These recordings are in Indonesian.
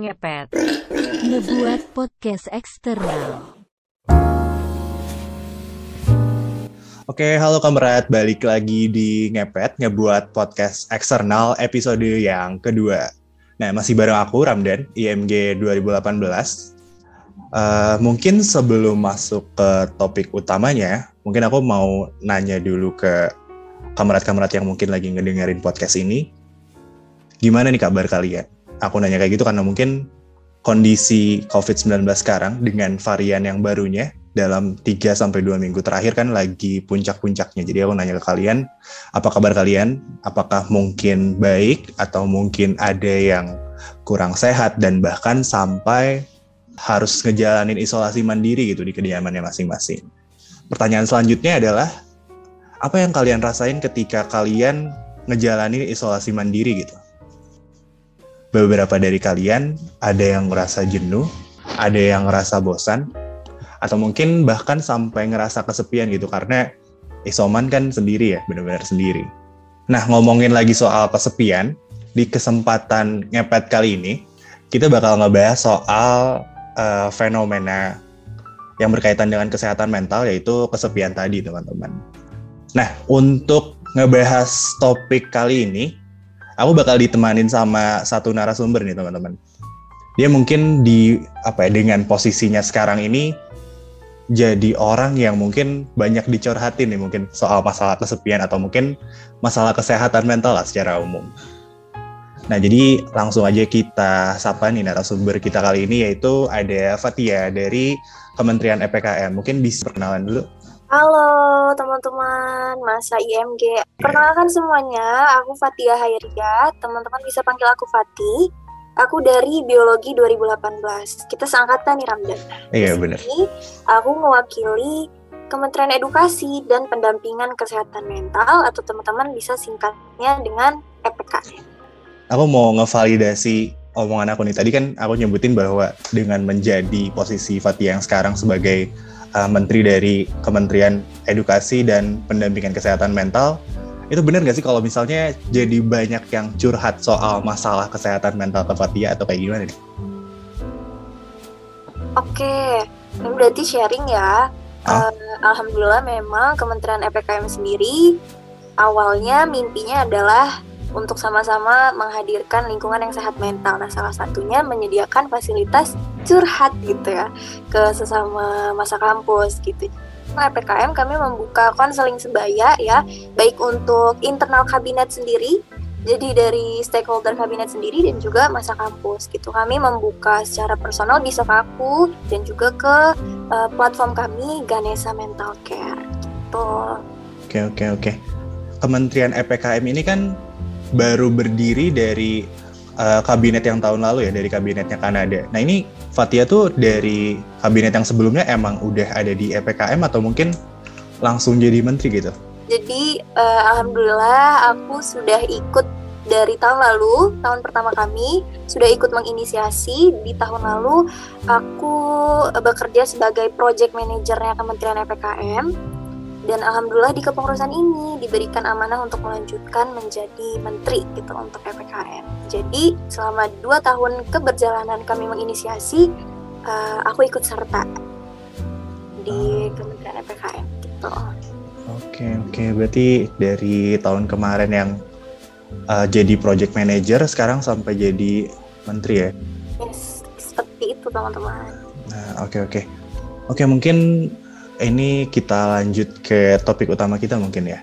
ngepet, ngebuat podcast eksternal. Oke, halo kamerat, balik lagi di Ngepet, ngebuat podcast eksternal episode yang kedua. Nah, masih bareng aku, Ramdan, IMG 2018. Uh, mungkin sebelum masuk ke topik utamanya, mungkin aku mau nanya dulu ke kamerat-kamerat yang mungkin lagi ngedengerin podcast ini. Gimana nih kabar kalian? Aku nanya kayak gitu karena mungkin kondisi COVID-19 sekarang dengan varian yang barunya dalam 3 sampai 2 minggu terakhir kan lagi puncak-puncaknya. Jadi aku nanya ke kalian, apa kabar kalian? Apakah mungkin baik atau mungkin ada yang kurang sehat dan bahkan sampai harus ngejalanin isolasi mandiri gitu di kediamannya masing-masing. Pertanyaan selanjutnya adalah apa yang kalian rasain ketika kalian ngejalanin isolasi mandiri gitu? Beberapa dari kalian ada yang ngerasa jenuh, ada yang ngerasa bosan, atau mungkin bahkan sampai ngerasa kesepian gitu karena isoman kan sendiri ya benar-benar sendiri. Nah ngomongin lagi soal kesepian di kesempatan ngepet kali ini kita bakal ngebahas soal uh, fenomena yang berkaitan dengan kesehatan mental yaitu kesepian tadi teman-teman. Nah untuk ngebahas topik kali ini aku bakal ditemanin sama satu narasumber nih teman-teman. Dia mungkin di apa ya dengan posisinya sekarang ini jadi orang yang mungkin banyak dicurhatin nih mungkin soal masalah kesepian atau mungkin masalah kesehatan mental lah secara umum. Nah jadi langsung aja kita sapa nih narasumber kita kali ini yaitu ada Fatia dari Kementerian EPKM. Mungkin bisa perkenalan dulu. Halo teman-teman masa IMG. Perkenalkan semuanya, aku Fatia Hayria. Teman-teman bisa panggil aku Fati. Aku dari Biologi 2018. Kita seangkatan nih Ramdan. Iya benar. Aku mewakili Kementerian Edukasi dan Pendampingan Kesehatan Mental atau teman-teman bisa singkatnya dengan EPK. Aku mau ngevalidasi omongan aku nih. Tadi kan aku nyebutin bahwa dengan menjadi posisi Fatia yang sekarang sebagai uh, menteri dari Kementerian Edukasi dan Pendampingan Kesehatan Mental, itu benar nggak sih kalau misalnya jadi banyak yang curhat soal masalah kesehatan mental ke Fatia atau kayak gimana nih? Oke, ini berarti sharing ya. Uh, Alhamdulillah memang Kementerian EPKM sendiri awalnya mimpinya adalah untuk sama-sama menghadirkan lingkungan yang sehat mental. Nah, salah satunya menyediakan fasilitas curhat gitu ya ke sesama masa kampus gitu. PKM kami membuka konseling sebaya ya, baik untuk internal kabinet sendiri, jadi dari stakeholder kabinet sendiri dan juga masa kampus gitu. Kami membuka secara personal bisa ke aku dan juga ke uh, platform kami Ganesha Mental Care gitu. Oke oke oke. Kementerian EPKM ini kan baru berdiri dari uh, kabinet yang tahun lalu ya dari kabinetnya Kanada. Nah ini Fatia tuh dari kabinet yang sebelumnya emang udah ada di EPKM atau mungkin langsung jadi menteri gitu? Jadi uh, alhamdulillah aku sudah ikut dari tahun lalu, tahun pertama kami sudah ikut menginisiasi di tahun lalu aku bekerja sebagai project manajernya Kementerian EPKM dan alhamdulillah di kepengurusan ini diberikan amanah untuk melanjutkan menjadi menteri gitu untuk PPKM. Jadi selama dua tahun keberjalanan kami menginisiasi, uh, aku ikut serta di Kementerian PPKM gitu. Oke oke, berarti dari tahun kemarin yang uh, jadi project manager sekarang sampai jadi menteri ya? Yes, seperti itu teman-teman. Nah oke oke, oke mungkin ini kita lanjut ke topik utama kita mungkin ya.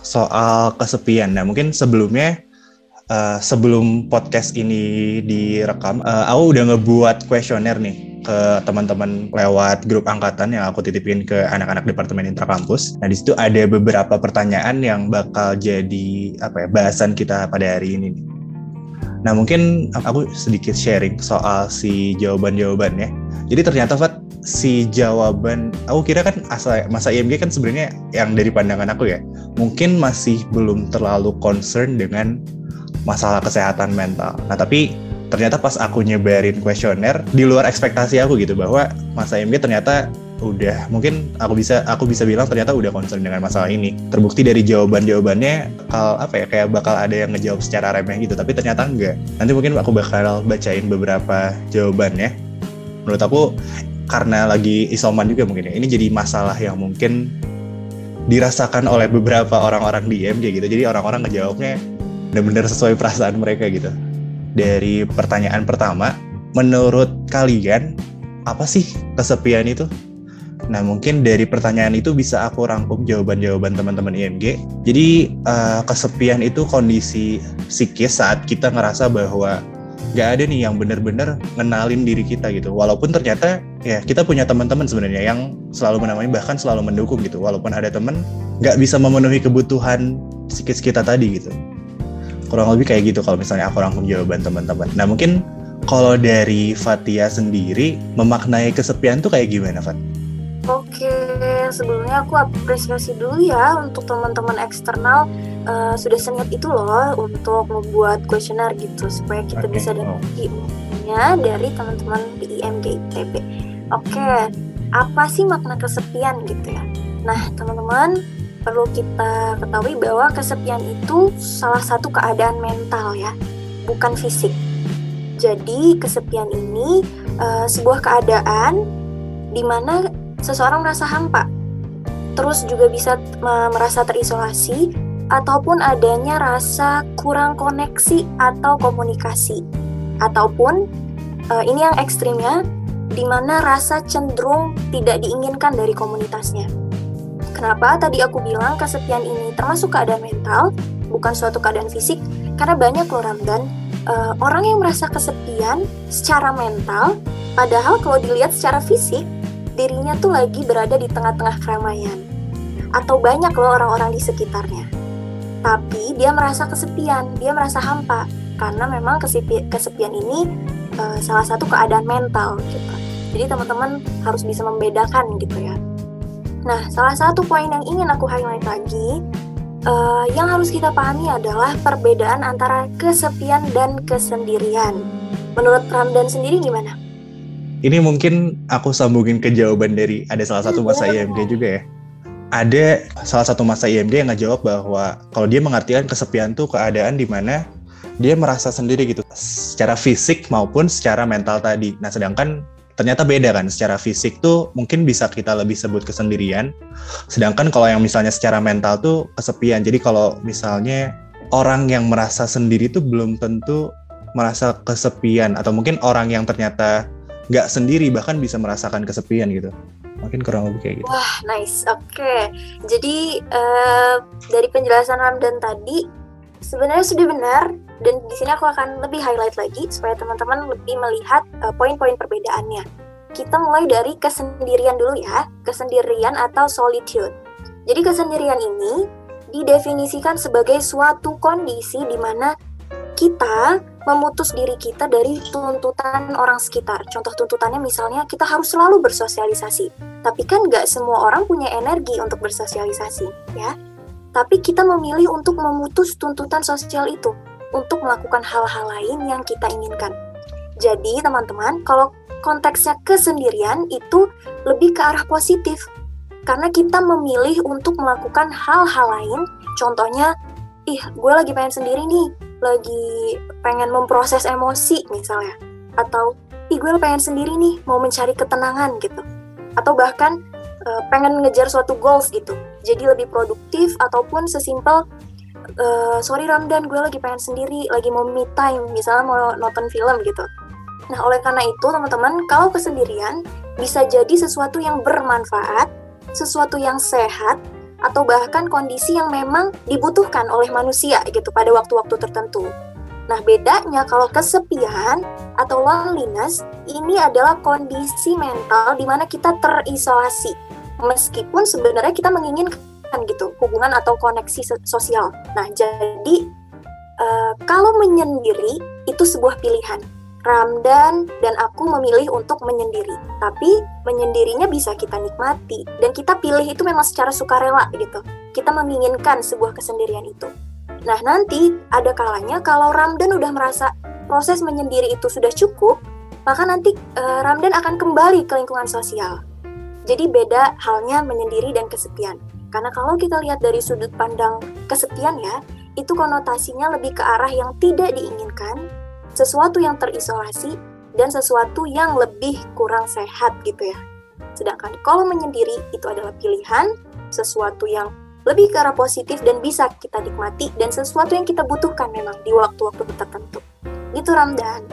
Soal kesepian. Nah, mungkin sebelumnya uh, sebelum podcast ini direkam, uh, aku udah ngebuat kuesioner nih ke teman-teman lewat grup angkatan yang aku titipin ke anak-anak departemen intrakampus. Nah, di situ ada beberapa pertanyaan yang bakal jadi apa ya bahasan kita pada hari ini. Nah, mungkin aku sedikit sharing soal si jawaban-jawabannya. Jadi ternyata Fat, si jawaban aku kira kan asal masa IMG kan sebenarnya yang dari pandangan aku ya mungkin masih belum terlalu concern dengan masalah kesehatan mental. Nah tapi ternyata pas aku nyebarin kuesioner di luar ekspektasi aku gitu bahwa masa IMG ternyata udah mungkin aku bisa aku bisa bilang ternyata udah concern dengan masalah ini. Terbukti dari jawaban jawabannya bakal apa ya kayak bakal ada yang ngejawab secara remeh gitu tapi ternyata enggak. Nanti mungkin aku bakal bacain beberapa jawabannya menurut aku karena lagi isoman juga mungkin ya ini jadi masalah yang mungkin dirasakan oleh beberapa orang-orang di IMG gitu. Jadi orang-orang ngejawabnya benar-benar sesuai perasaan mereka gitu. Dari pertanyaan pertama menurut kalian apa sih kesepian itu? Nah, mungkin dari pertanyaan itu bisa aku rangkum jawaban-jawaban teman-teman IMG. Jadi, uh, kesepian itu kondisi psikis saat kita ngerasa bahwa nggak ada nih yang benar-benar ngenalin diri kita gitu. Walaupun ternyata ya kita punya teman-teman sebenarnya yang selalu menemani bahkan selalu mendukung gitu. Walaupun ada teman nggak bisa memenuhi kebutuhan psikis kita tadi gitu. Kurang lebih kayak gitu kalau misalnya aku rangkum jawaban teman-teman. Nah, mungkin kalau dari Fatia sendiri memaknai kesepian tuh kayak gimana, Fat? Oke, sebelumnya aku apresiasi dulu ya untuk teman-teman eksternal uh, sudah seniat itu loh untuk membuat kuesioner gitu supaya kita okay. bisa dapat ilmunya dari teman-teman di IMG ITB. Oke, apa sih makna kesepian gitu ya? Nah, teman-teman perlu kita ketahui bahwa kesepian itu salah satu keadaan mental ya, bukan fisik. Jadi kesepian ini uh, sebuah keadaan di mana seseorang merasa hampa, terus juga bisa merasa terisolasi, ataupun adanya rasa kurang koneksi atau komunikasi, ataupun uh, ini yang ekstrimnya, di mana rasa cenderung tidak diinginkan dari komunitasnya. Kenapa? Tadi aku bilang kesepian ini termasuk keadaan mental, bukan suatu keadaan fisik, karena banyak loh Ramdan, uh, orang yang merasa kesepian secara mental, padahal kalau dilihat secara fisik, dirinya tuh lagi berada di tengah-tengah keramaian atau banyak loh orang-orang di sekitarnya. Tapi dia merasa kesepian, dia merasa hampa karena memang kesepi kesepian ini uh, salah satu keadaan mental gitu. Jadi teman-teman harus bisa membedakan gitu ya. Nah, salah satu poin yang ingin aku highlight lagi uh, yang harus kita pahami adalah perbedaan antara kesepian dan kesendirian. Menurut Ramdan sendiri gimana? Ini mungkin aku sambungin ke jawaban dari ada salah satu masa IMG juga ya. Ada salah satu masa IMG yang ngejawab bahwa kalau dia mengartikan kesepian tuh keadaan di mana dia merasa sendiri gitu secara fisik maupun secara mental tadi. Nah, sedangkan ternyata beda kan secara fisik tuh mungkin bisa kita lebih sebut kesendirian. Sedangkan kalau yang misalnya secara mental tuh kesepian. Jadi kalau misalnya orang yang merasa sendiri tuh belum tentu merasa kesepian atau mungkin orang yang ternyata nggak sendiri bahkan bisa merasakan kesepian gitu. Mungkin kurang lebih kayak gitu. Wah nice. Oke. Okay. jadi uh, dari penjelasan Ramdan tadi sebenarnya sudah benar dan di sini aku akan lebih highlight lagi supaya teman-teman lebih melihat uh, poin-poin perbedaannya. Kita mulai dari kesendirian dulu ya. Kesendirian atau solitude. Jadi kesendirian ini didefinisikan sebagai suatu kondisi di mana kita memutus diri kita dari tuntutan orang sekitar. Contoh tuntutannya misalnya kita harus selalu bersosialisasi. Tapi kan nggak semua orang punya energi untuk bersosialisasi, ya. Tapi kita memilih untuk memutus tuntutan sosial itu, untuk melakukan hal-hal lain yang kita inginkan. Jadi teman-teman, kalau konteksnya kesendirian itu lebih ke arah positif. Karena kita memilih untuk melakukan hal-hal lain, contohnya, ih gue lagi pengen sendiri nih, lagi pengen memproses emosi misalnya. Atau ih gue pengen sendiri nih mau mencari ketenangan gitu. Atau bahkan uh, pengen ngejar suatu goals gitu. Jadi lebih produktif ataupun sesimpel uh, sorry Ramdan gue lagi pengen sendiri lagi mau me time misalnya mau nonton film gitu. Nah oleh karena itu teman-teman kalau kesendirian bisa jadi sesuatu yang bermanfaat sesuatu yang sehat atau bahkan kondisi yang memang dibutuhkan oleh manusia gitu pada waktu-waktu tertentu. Nah, bedanya kalau kesepian atau loneliness ini adalah kondisi mental di mana kita terisolasi. Meskipun sebenarnya kita menginginkan gitu hubungan atau koneksi sosial. Nah, jadi uh, kalau menyendiri itu sebuah pilihan. Ramdan dan aku memilih untuk menyendiri. Tapi menyendirinya bisa kita nikmati dan kita pilih itu memang secara sukarela gitu. Kita menginginkan sebuah kesendirian itu. Nah, nanti ada kalanya kalau Ramdan udah merasa proses menyendiri itu sudah cukup, maka nanti uh, Ramdan akan kembali ke lingkungan sosial. Jadi beda halnya menyendiri dan kesepian. Karena kalau kita lihat dari sudut pandang kesepian ya, itu konotasinya lebih ke arah yang tidak diinginkan, sesuatu yang terisolasi, dan sesuatu yang lebih kurang sehat gitu ya. Sedangkan kalau menyendiri itu adalah pilihan, sesuatu yang lebih ke arah positif dan bisa kita nikmati dan sesuatu yang kita butuhkan memang di waktu-waktu tertentu. Itu Ramdan.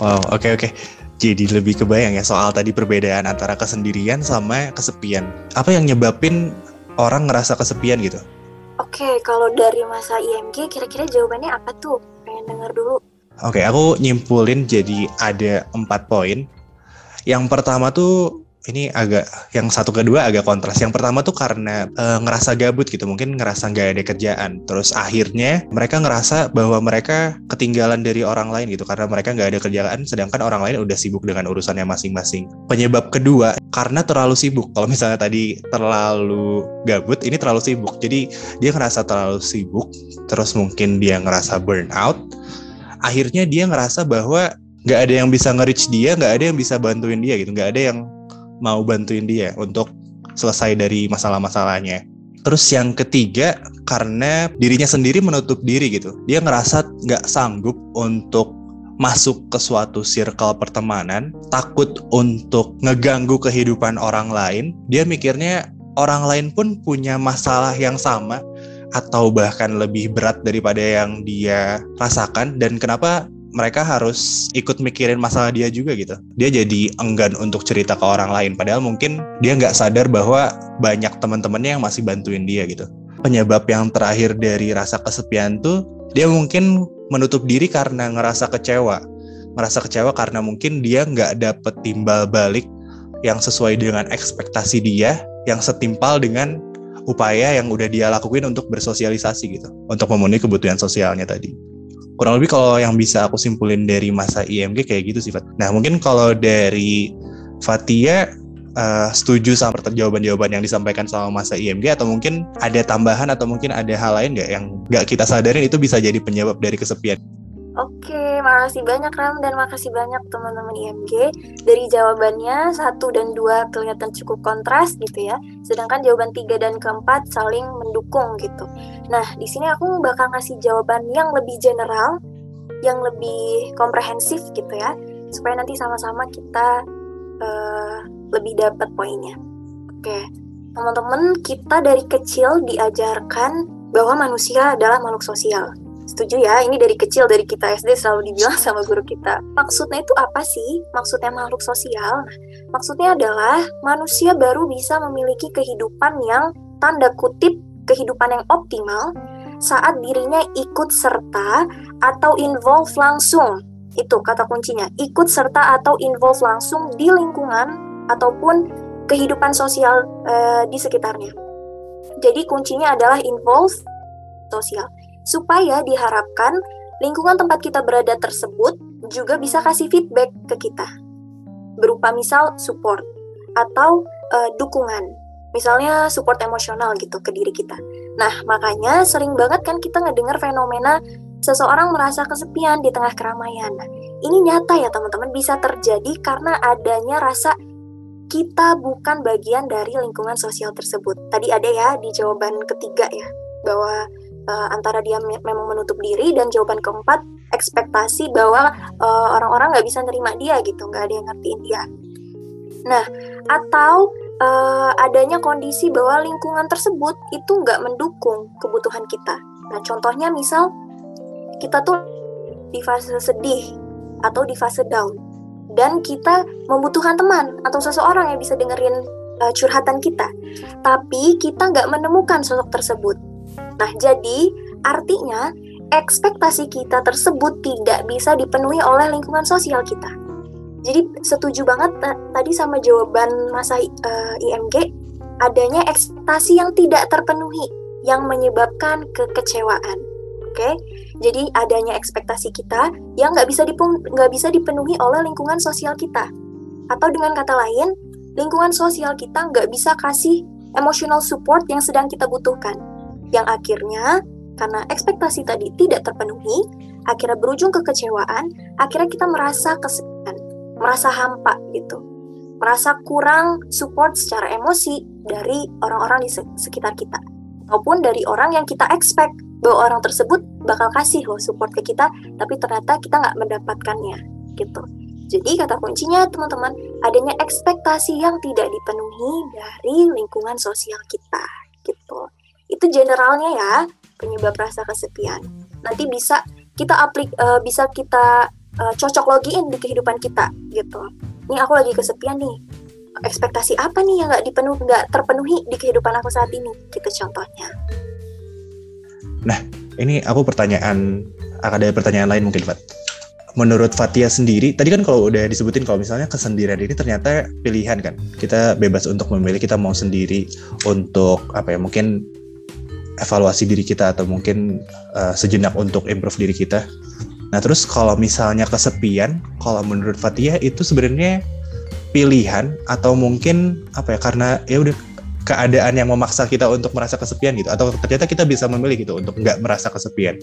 Wow, oke okay, oke. Okay. Jadi lebih kebayang ya soal tadi perbedaan antara kesendirian sama kesepian. Apa yang nyebabin orang ngerasa kesepian gitu? Oke, okay, kalau dari masa IMG kira-kira jawabannya apa tuh? Pengen denger dulu. Oke, aku nyimpulin jadi ada empat poin. Yang pertama tuh ini agak yang satu kedua agak kontras. Yang pertama tuh karena e, ngerasa gabut gitu, mungkin ngerasa nggak ada kerjaan. Terus akhirnya mereka ngerasa bahwa mereka ketinggalan dari orang lain gitu karena mereka nggak ada kerjaan, sedangkan orang lain udah sibuk dengan urusannya masing-masing. Penyebab kedua karena terlalu sibuk. Kalau misalnya tadi terlalu gabut, ini terlalu sibuk. Jadi dia ngerasa terlalu sibuk, terus mungkin dia ngerasa burnout. Akhirnya dia ngerasa bahwa nggak ada yang bisa nge-reach dia, nggak ada yang bisa bantuin dia gitu, nggak ada yang mau bantuin dia untuk selesai dari masalah-masalahnya. Terus yang ketiga karena dirinya sendiri menutup diri gitu. Dia ngerasa nggak sanggup untuk masuk ke suatu circle pertemanan, takut untuk ngeganggu kehidupan orang lain. Dia mikirnya orang lain pun punya masalah yang sama atau bahkan lebih berat daripada yang dia rasakan dan kenapa mereka harus ikut mikirin masalah dia juga gitu. Dia jadi enggan untuk cerita ke orang lain. Padahal mungkin dia nggak sadar bahwa banyak teman-temannya yang masih bantuin dia gitu. Penyebab yang terakhir dari rasa kesepian tuh dia mungkin menutup diri karena ngerasa kecewa. Ngerasa kecewa karena mungkin dia nggak dapet timbal balik yang sesuai dengan ekspektasi dia, yang setimpal dengan upaya yang udah dia lakuin untuk bersosialisasi gitu, untuk memenuhi kebutuhan sosialnya tadi kurang lebih kalau yang bisa aku simpulin dari masa IMG kayak gitu sih Fat. Nah mungkin kalau dari Fatia uh, setuju sama jawaban-jawaban yang disampaikan sama masa IMG atau mungkin ada tambahan atau mungkin ada hal lain nggak yang nggak kita sadarin itu bisa jadi penyebab dari kesepian? Oke, makasih banyak Ram dan makasih banyak teman-teman IMG. Dari jawabannya satu dan dua kelihatan cukup kontras gitu ya. Sedangkan jawaban tiga dan keempat saling mendukung gitu. Nah, di sini aku bakal ngasih jawaban yang lebih general, yang lebih komprehensif gitu ya, supaya nanti sama-sama kita uh, lebih dapat poinnya. Oke, teman-teman kita dari kecil diajarkan bahwa manusia adalah makhluk sosial Setuju ya, ini dari kecil dari kita SD selalu dibilang sama guru kita. Maksudnya itu apa sih? Maksudnya makhluk sosial. Nah, maksudnya adalah manusia baru bisa memiliki kehidupan yang tanda kutip kehidupan yang optimal saat dirinya ikut serta atau involve langsung. Itu kata kuncinya, ikut serta atau involve langsung di lingkungan ataupun kehidupan sosial e, di sekitarnya. Jadi kuncinya adalah involve sosial supaya diharapkan lingkungan tempat kita berada tersebut juga bisa kasih feedback ke kita. Berupa misal support atau uh, dukungan. Misalnya support emosional gitu ke diri kita. Nah makanya sering banget kan kita ngedengar fenomena seseorang merasa kesepian di tengah keramaian. Nah, ini nyata ya teman-teman bisa terjadi karena adanya rasa kita bukan bagian dari lingkungan sosial tersebut. Tadi ada ya di jawaban ketiga ya, bahwa uh, antara dia me memang menutup diri dan jawaban keempat ekspektasi bahwa uh, orang-orang nggak bisa nerima dia gitu nggak ada yang ngertiin dia. Nah atau uh, adanya kondisi bahwa lingkungan tersebut itu nggak mendukung kebutuhan kita. Nah contohnya misal kita tuh di fase sedih atau di fase down dan kita membutuhkan teman atau seseorang yang bisa dengerin uh, curhatan kita. Tapi kita nggak menemukan sosok tersebut Nah, jadi artinya ekspektasi kita tersebut tidak bisa dipenuhi oleh lingkungan sosial kita. Jadi setuju banget tadi sama jawaban masa uh, eh, IMG adanya ekspektasi yang tidak terpenuhi yang menyebabkan kekecewaan. Oke, okay? jadi adanya ekspektasi kita yang nggak bisa nggak bisa dipenuhi oleh lingkungan sosial kita. Atau dengan kata lain, lingkungan sosial kita nggak bisa kasih emotional support yang sedang kita butuhkan yang akhirnya karena ekspektasi tadi tidak terpenuhi, akhirnya berujung kekecewaan, akhirnya kita merasa kesepian, merasa hampa gitu. merasa kurang support secara emosi dari orang-orang di sekitar kita. Ataupun dari orang yang kita expect bahwa orang tersebut bakal kasih loh support ke kita tapi ternyata kita nggak mendapatkannya gitu. Jadi kata kuncinya teman-teman adanya ekspektasi yang tidak dipenuhi dari lingkungan sosial kita gitu itu generalnya ya penyebab rasa kesepian. Nanti bisa kita aplik uh, bisa kita uh, cocok login di kehidupan kita gitu. Ini aku lagi kesepian nih. Ekspektasi apa nih yang nggak dipenuhi nggak terpenuhi di kehidupan aku saat ini? Gitu contohnya. Nah ini aku pertanyaan ada pertanyaan lain mungkin Fat. Menurut Fatia sendiri tadi kan kalau udah disebutin kalau misalnya kesendirian ini ternyata pilihan kan? Kita bebas untuk memilih kita mau sendiri untuk apa ya mungkin evaluasi diri kita atau mungkin uh, sejenak untuk improve diri kita. Nah terus kalau misalnya kesepian, kalau menurut Fatia itu sebenarnya pilihan atau mungkin apa ya karena ya udah keadaan yang memaksa kita untuk merasa kesepian gitu atau ternyata kita bisa memilih gitu untuk nggak merasa kesepian.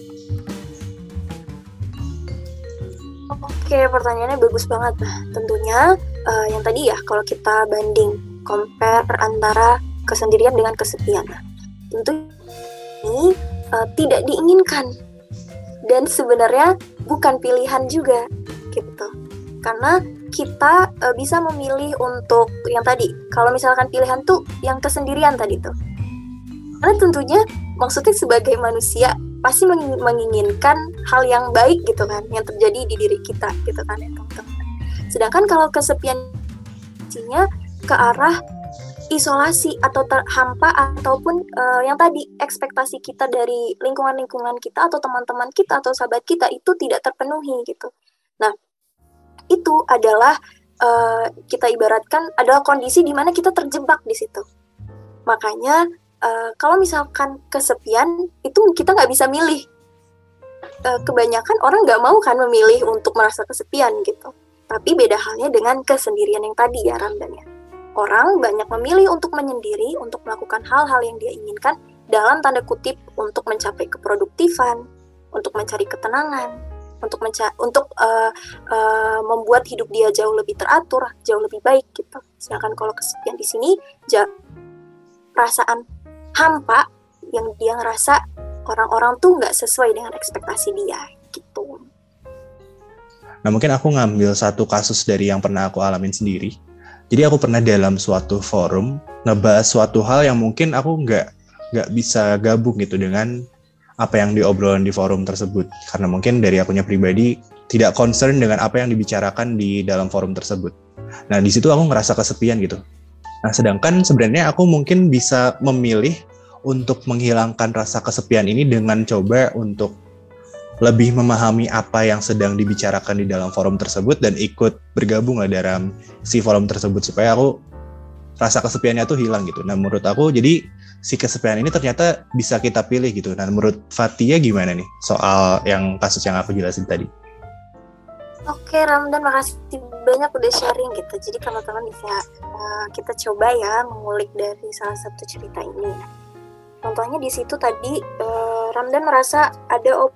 Oke pertanyaannya bagus banget. Tentunya uh, yang tadi ya kalau kita banding compare antara kesendirian dengan kesepian. Tentu ini uh, tidak diinginkan. Dan sebenarnya bukan pilihan juga gitu. Karena kita e, bisa memilih untuk yang tadi. Kalau misalkan pilihan tuh yang kesendirian tadi tuh. Karena tentunya maksudnya sebagai manusia pasti menginginkan hal yang baik gitu kan yang terjadi di diri kita gitu kan ya teman-teman. Sedangkan kalau kesepian ke arah isolasi atau terhampa ataupun uh, yang tadi ekspektasi kita dari lingkungan-lingkungan kita atau teman-teman kita atau sahabat kita itu tidak terpenuhi gitu. Nah, itu adalah uh, kita ibaratkan adalah kondisi di mana kita terjebak di situ. Makanya uh, kalau misalkan kesepian itu kita nggak bisa milih. Uh, kebanyakan orang nggak mau kan memilih untuk merasa kesepian gitu. Tapi beda halnya dengan kesendirian yang tadi ya Ramdan ya Orang banyak memilih untuk menyendiri untuk melakukan hal-hal yang dia inginkan dalam tanda kutip untuk mencapai keproduktifan, untuk mencari ketenangan, untuk menca untuk uh, uh, membuat hidup dia jauh lebih teratur, jauh lebih baik gitu. Sedangkan kalau kesepian di sini, ja, perasaan hampa yang dia ngerasa orang-orang tuh nggak sesuai dengan ekspektasi dia gitu. Nah mungkin aku ngambil satu kasus dari yang pernah aku alamin sendiri. Jadi aku pernah dalam suatu forum ngebahas suatu hal yang mungkin aku nggak nggak bisa gabung gitu dengan apa yang diobrolin di forum tersebut karena mungkin dari akunya pribadi tidak concern dengan apa yang dibicarakan di dalam forum tersebut. Nah di situ aku ngerasa kesepian gitu. Nah sedangkan sebenarnya aku mungkin bisa memilih untuk menghilangkan rasa kesepian ini dengan coba untuk lebih memahami apa yang sedang dibicarakan di dalam forum tersebut dan ikut bergabung lah dalam si forum tersebut supaya aku rasa kesepiannya tuh hilang gitu. Nah menurut aku jadi si kesepian ini ternyata bisa kita pilih gitu. Nah menurut Fatia gimana nih soal yang kasus yang aku jelasin tadi? Oke Ramdan makasih banyak udah sharing gitu. Jadi teman-teman bisa uh, kita coba ya mengulik dari salah satu cerita ini. Contohnya di situ tadi uh, Ramdan merasa ada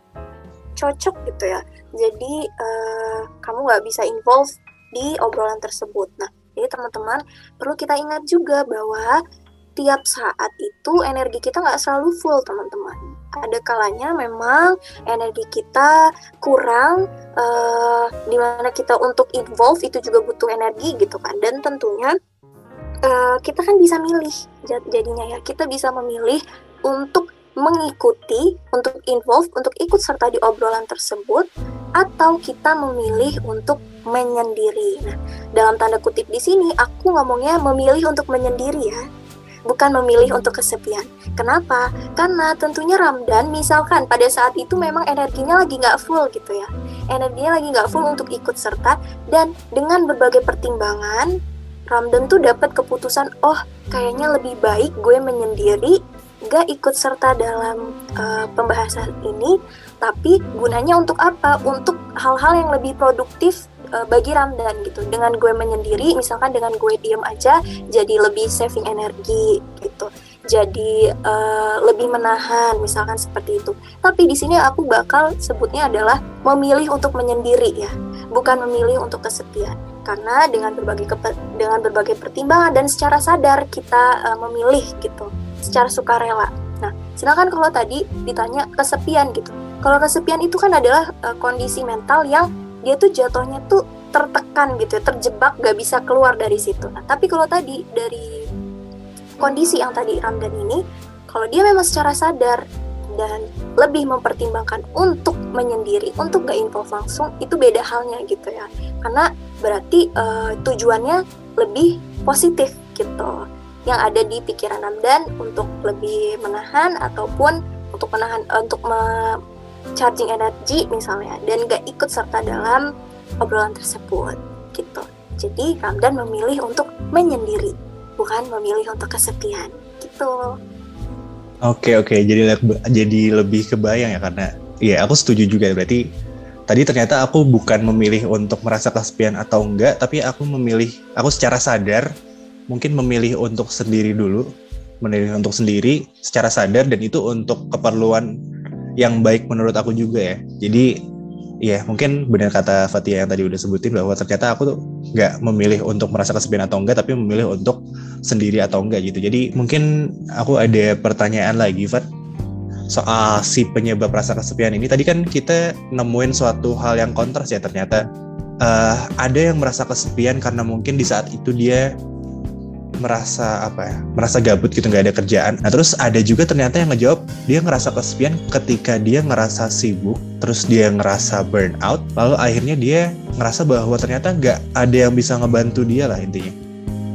cocok gitu ya. Jadi uh, kamu nggak bisa involve di obrolan tersebut. Nah jadi teman-teman perlu kita ingat juga bahwa tiap saat itu energi kita nggak selalu full teman-teman. Ada kalanya memang energi kita kurang uh, di mana kita untuk involve itu juga butuh energi gitu kan. Dan tentunya uh, kita kan bisa milih jadinya ya. Kita bisa memilih untuk mengikuti, untuk involve, untuk ikut serta di obrolan tersebut, atau kita memilih untuk menyendiri. Nah, dalam tanda kutip di sini aku ngomongnya memilih untuk menyendiri ya, bukan memilih untuk kesepian. Kenapa? Karena tentunya Ramdan misalkan pada saat itu memang energinya lagi nggak full gitu ya, energinya lagi nggak full untuk ikut serta dan dengan berbagai pertimbangan Ramdan tuh dapat keputusan, oh kayaknya lebih baik gue menyendiri gak ikut serta dalam uh, pembahasan ini, tapi gunanya untuk apa? Untuk hal-hal yang lebih produktif uh, bagi Ramdan gitu. Dengan gue menyendiri, misalkan dengan gue diem aja, jadi lebih saving energi gitu. jadi uh, lebih menahan misalkan seperti itu. Tapi di sini aku bakal sebutnya adalah memilih untuk menyendiri ya, bukan memilih untuk kesepian. Karena dengan berbagai dengan berbagai pertimbangan dan secara sadar kita uh, memilih gitu, secara sukarela. Nah, sedangkan kalau tadi ditanya kesepian gitu. Kalau kesepian itu kan adalah uh, kondisi mental yang dia tuh jatuhnya tuh tertekan gitu, ya, terjebak gak bisa keluar dari situ. Nah, tapi kalau tadi dari kondisi yang tadi Ramdan ini, kalau dia memang secara sadar dan lebih mempertimbangkan untuk menyendiri, untuk gak involve langsung, itu beda halnya gitu ya. Karena berarti uh, tujuannya lebih positif gitu. Yang ada di pikiran Ramdan untuk lebih menahan ataupun untuk menahan uh, untuk me charging energi misalnya dan gak ikut serta dalam obrolan tersebut gitu. Jadi Ramdan memilih untuk menyendiri bukan memilih untuk kesepian gitu. Oke oke jadi jadi lebih kebayang ya karena ya aku setuju juga berarti tadi ternyata aku bukan memilih untuk merasa kesepian atau enggak tapi aku memilih aku secara sadar mungkin memilih untuk sendiri dulu memilih untuk sendiri secara sadar dan itu untuk keperluan yang baik menurut aku juga ya jadi Iya, mungkin benar kata Fatia yang tadi udah sebutin bahwa ternyata aku tuh nggak memilih untuk merasa kesepian atau enggak, tapi memilih untuk sendiri atau enggak gitu. Jadi mungkin aku ada pertanyaan lagi, Fat, soal si penyebab rasa kesepian ini. Tadi kan kita nemuin suatu hal yang kontras ya ternyata. Uh, ada yang merasa kesepian karena mungkin di saat itu dia merasa apa ya merasa gabut gitu nggak ada kerjaan nah terus ada juga ternyata yang ngejawab dia ngerasa kesepian ketika dia ngerasa sibuk terus dia ngerasa burnout lalu akhirnya dia ngerasa bahwa ternyata nggak ada yang bisa ngebantu dia lah intinya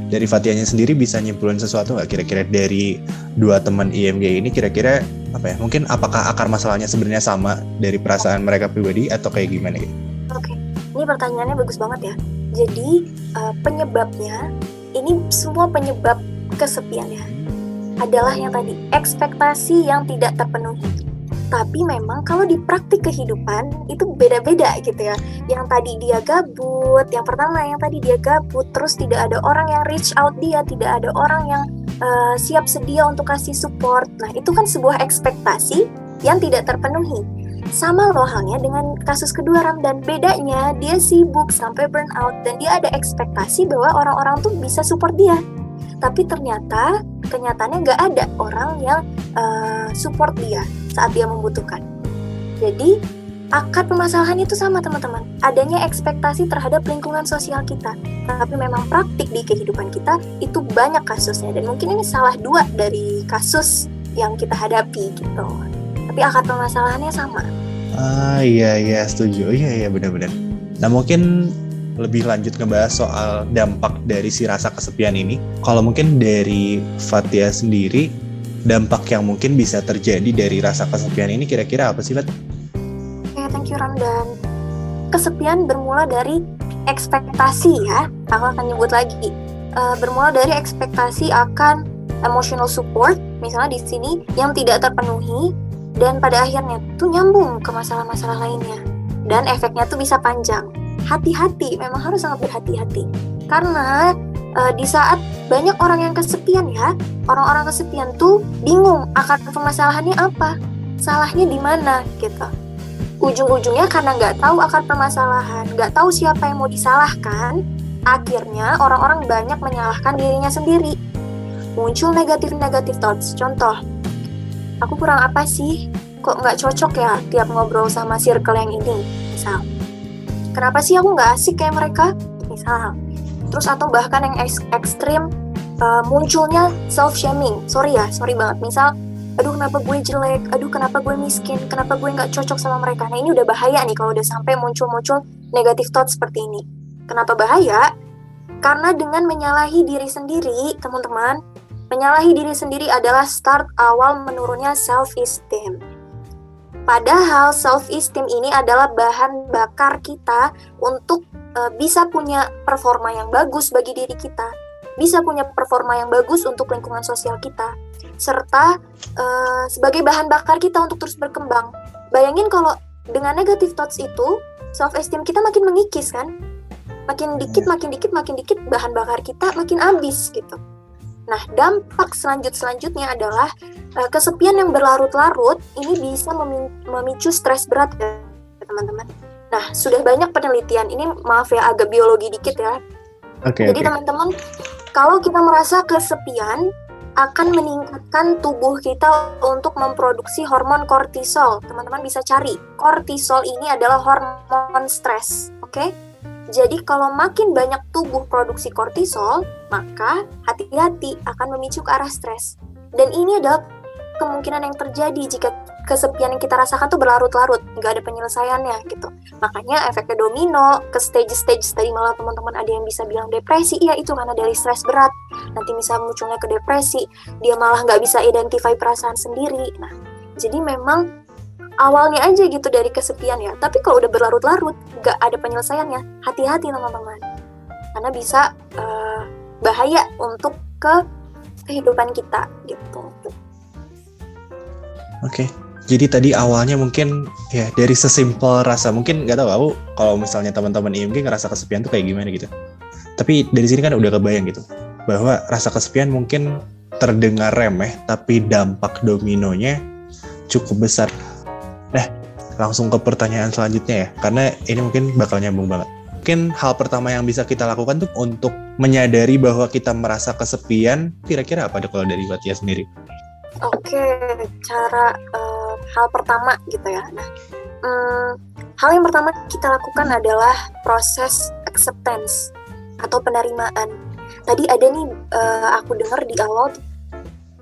dari Fatianya sendiri bisa nyimpulin sesuatu nggak kira-kira dari dua teman IMG ini kira-kira apa ya mungkin apakah akar masalahnya sebenarnya sama dari perasaan mereka pribadi atau kayak gimana gitu? Oke, ini pertanyaannya bagus banget ya. Jadi uh, penyebabnya ini semua penyebab kesepiannya adalah yang tadi ekspektasi yang tidak terpenuhi. Tapi memang kalau di praktik kehidupan itu beda-beda gitu ya. Yang tadi dia gabut, yang pertama yang tadi dia gabut, terus tidak ada orang yang reach out dia, tidak ada orang yang uh, siap sedia untuk kasih support. Nah, itu kan sebuah ekspektasi yang tidak terpenuhi. Sama loh halnya dengan kasus kedua Ramdan. Bedanya dia sibuk sampai burnout dan dia ada ekspektasi bahwa orang-orang tuh bisa support dia. Tapi ternyata kenyataannya nggak ada orang yang uh, support dia saat dia membutuhkan. Jadi akar permasalahannya itu sama teman-teman. Adanya ekspektasi terhadap lingkungan sosial kita. Tapi memang praktik di kehidupan kita itu banyak kasusnya. Dan mungkin ini salah dua dari kasus yang kita hadapi gitu tapi akar permasalahannya sama. Ah iya iya setuju. Iya iya benar-benar. Nah mungkin lebih lanjut ngebahas soal dampak dari si rasa kesepian ini. Kalau mungkin dari Fatia sendiri, dampak yang mungkin bisa terjadi dari rasa kesepian ini kira-kira apa sih, Fat? Okay, thank you Ramdan. Kesepian bermula dari ekspektasi ya. Aku akan nyebut lagi. Uh, bermula dari ekspektasi akan emotional support, misalnya di sini yang tidak terpenuhi dan pada akhirnya tuh nyambung ke masalah-masalah lainnya. Dan efeknya tuh bisa panjang. Hati-hati memang harus sangat berhati-hati. Karena uh, di saat banyak orang yang kesepian ya orang-orang kesepian tuh bingung akan permasalahannya apa. Salahnya di mana gitu. Ujung-ujungnya karena nggak tahu akar permasalahan nggak tahu siapa yang mau disalahkan akhirnya orang-orang banyak menyalahkan dirinya sendiri. Muncul negatif-negatif thoughts. Contoh aku kurang apa sih? Kok nggak cocok ya tiap ngobrol sama circle yang ini? Misal, kenapa sih aku nggak asik kayak mereka? Misal, terus atau bahkan yang ekstrim uh, munculnya self shaming. Sorry ya, sorry banget. Misal, aduh kenapa gue jelek, aduh kenapa gue miskin, kenapa gue nggak cocok sama mereka. Nah ini udah bahaya nih kalau udah sampai muncul-muncul negatif thought seperti ini. Kenapa bahaya? Karena dengan menyalahi diri sendiri, teman-teman, Menyalahi diri sendiri adalah start awal menurunnya self-esteem. Padahal self-esteem ini adalah bahan bakar kita untuk e, bisa punya performa yang bagus bagi diri kita, bisa punya performa yang bagus untuk lingkungan sosial kita, serta e, sebagai bahan bakar kita untuk terus berkembang. Bayangin kalau dengan negative thoughts itu, self-esteem kita makin mengikis kan? Makin dikit, makin dikit, makin dikit, bahan bakar kita makin habis gitu Nah, dampak selanjut selanjutnya adalah uh, kesepian yang berlarut-larut ini bisa memicu stres berat ya, teman-teman. Nah, sudah banyak penelitian. Ini maaf ya agak biologi dikit ya. Okay, Jadi teman-teman, kalau kita merasa kesepian akan meningkatkan tubuh kita untuk memproduksi hormon kortisol. Teman-teman bisa cari. Kortisol ini adalah hormon stres, oke? Okay? Jadi kalau makin banyak tubuh produksi kortisol, maka hati-hati akan memicu ke arah stres. Dan ini adalah kemungkinan yang terjadi jika kesepian yang kita rasakan tuh berlarut-larut, nggak ada penyelesaiannya gitu. Makanya efeknya domino ke stage-stage tadi malah teman-teman ada yang bisa bilang depresi, iya itu karena dari stres berat. Nanti bisa munculnya ke depresi, dia malah nggak bisa identify perasaan sendiri. Nah, jadi memang awalnya aja gitu dari kesepian ya. Tapi kalau udah berlarut-larut gak ada penyelesaiannya. Hati-hati teman-teman. Karena bisa uh, bahaya untuk ke kehidupan kita gitu. Oke. Jadi tadi awalnya mungkin ya dari sesimpel rasa mungkin nggak tahu aku kalau misalnya teman-teman IMG ngerasa kesepian tuh kayak gimana gitu. Tapi dari sini kan udah kebayang gitu bahwa rasa kesepian mungkin terdengar remeh tapi dampak dominonya cukup besar Nah, langsung ke pertanyaan selanjutnya ya, karena ini mungkin bakal nyambung banget. Mungkin hal pertama yang bisa kita lakukan tuh untuk menyadari bahwa kita merasa kesepian, kira-kira apa deh kalau dari Fatia sendiri? Oke, cara uh, hal pertama gitu ya. Nah, um, hal yang pertama kita lakukan adalah proses acceptance atau penerimaan. Tadi ada nih uh, aku dengar di awal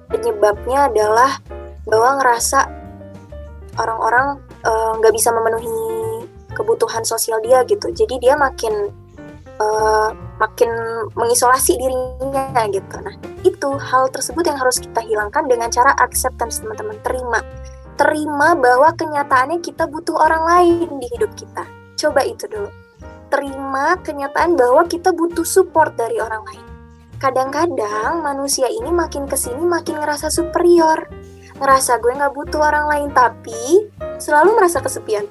penyebabnya adalah bahwa ngerasa orang-orang eh, nggak uh, bisa memenuhi kebutuhan sosial dia gitu. Jadi dia makin uh, makin mengisolasi dirinya gitu. Nah itu hal tersebut yang harus kita hilangkan dengan cara acceptance teman-teman. Terima. Terima bahwa kenyataannya kita butuh orang lain di hidup kita. Coba itu dulu. Terima kenyataan bahwa kita butuh support dari orang lain. Kadang-kadang manusia ini makin ke sini makin ngerasa superior ngerasa gue nggak butuh orang lain tapi selalu merasa kesepian.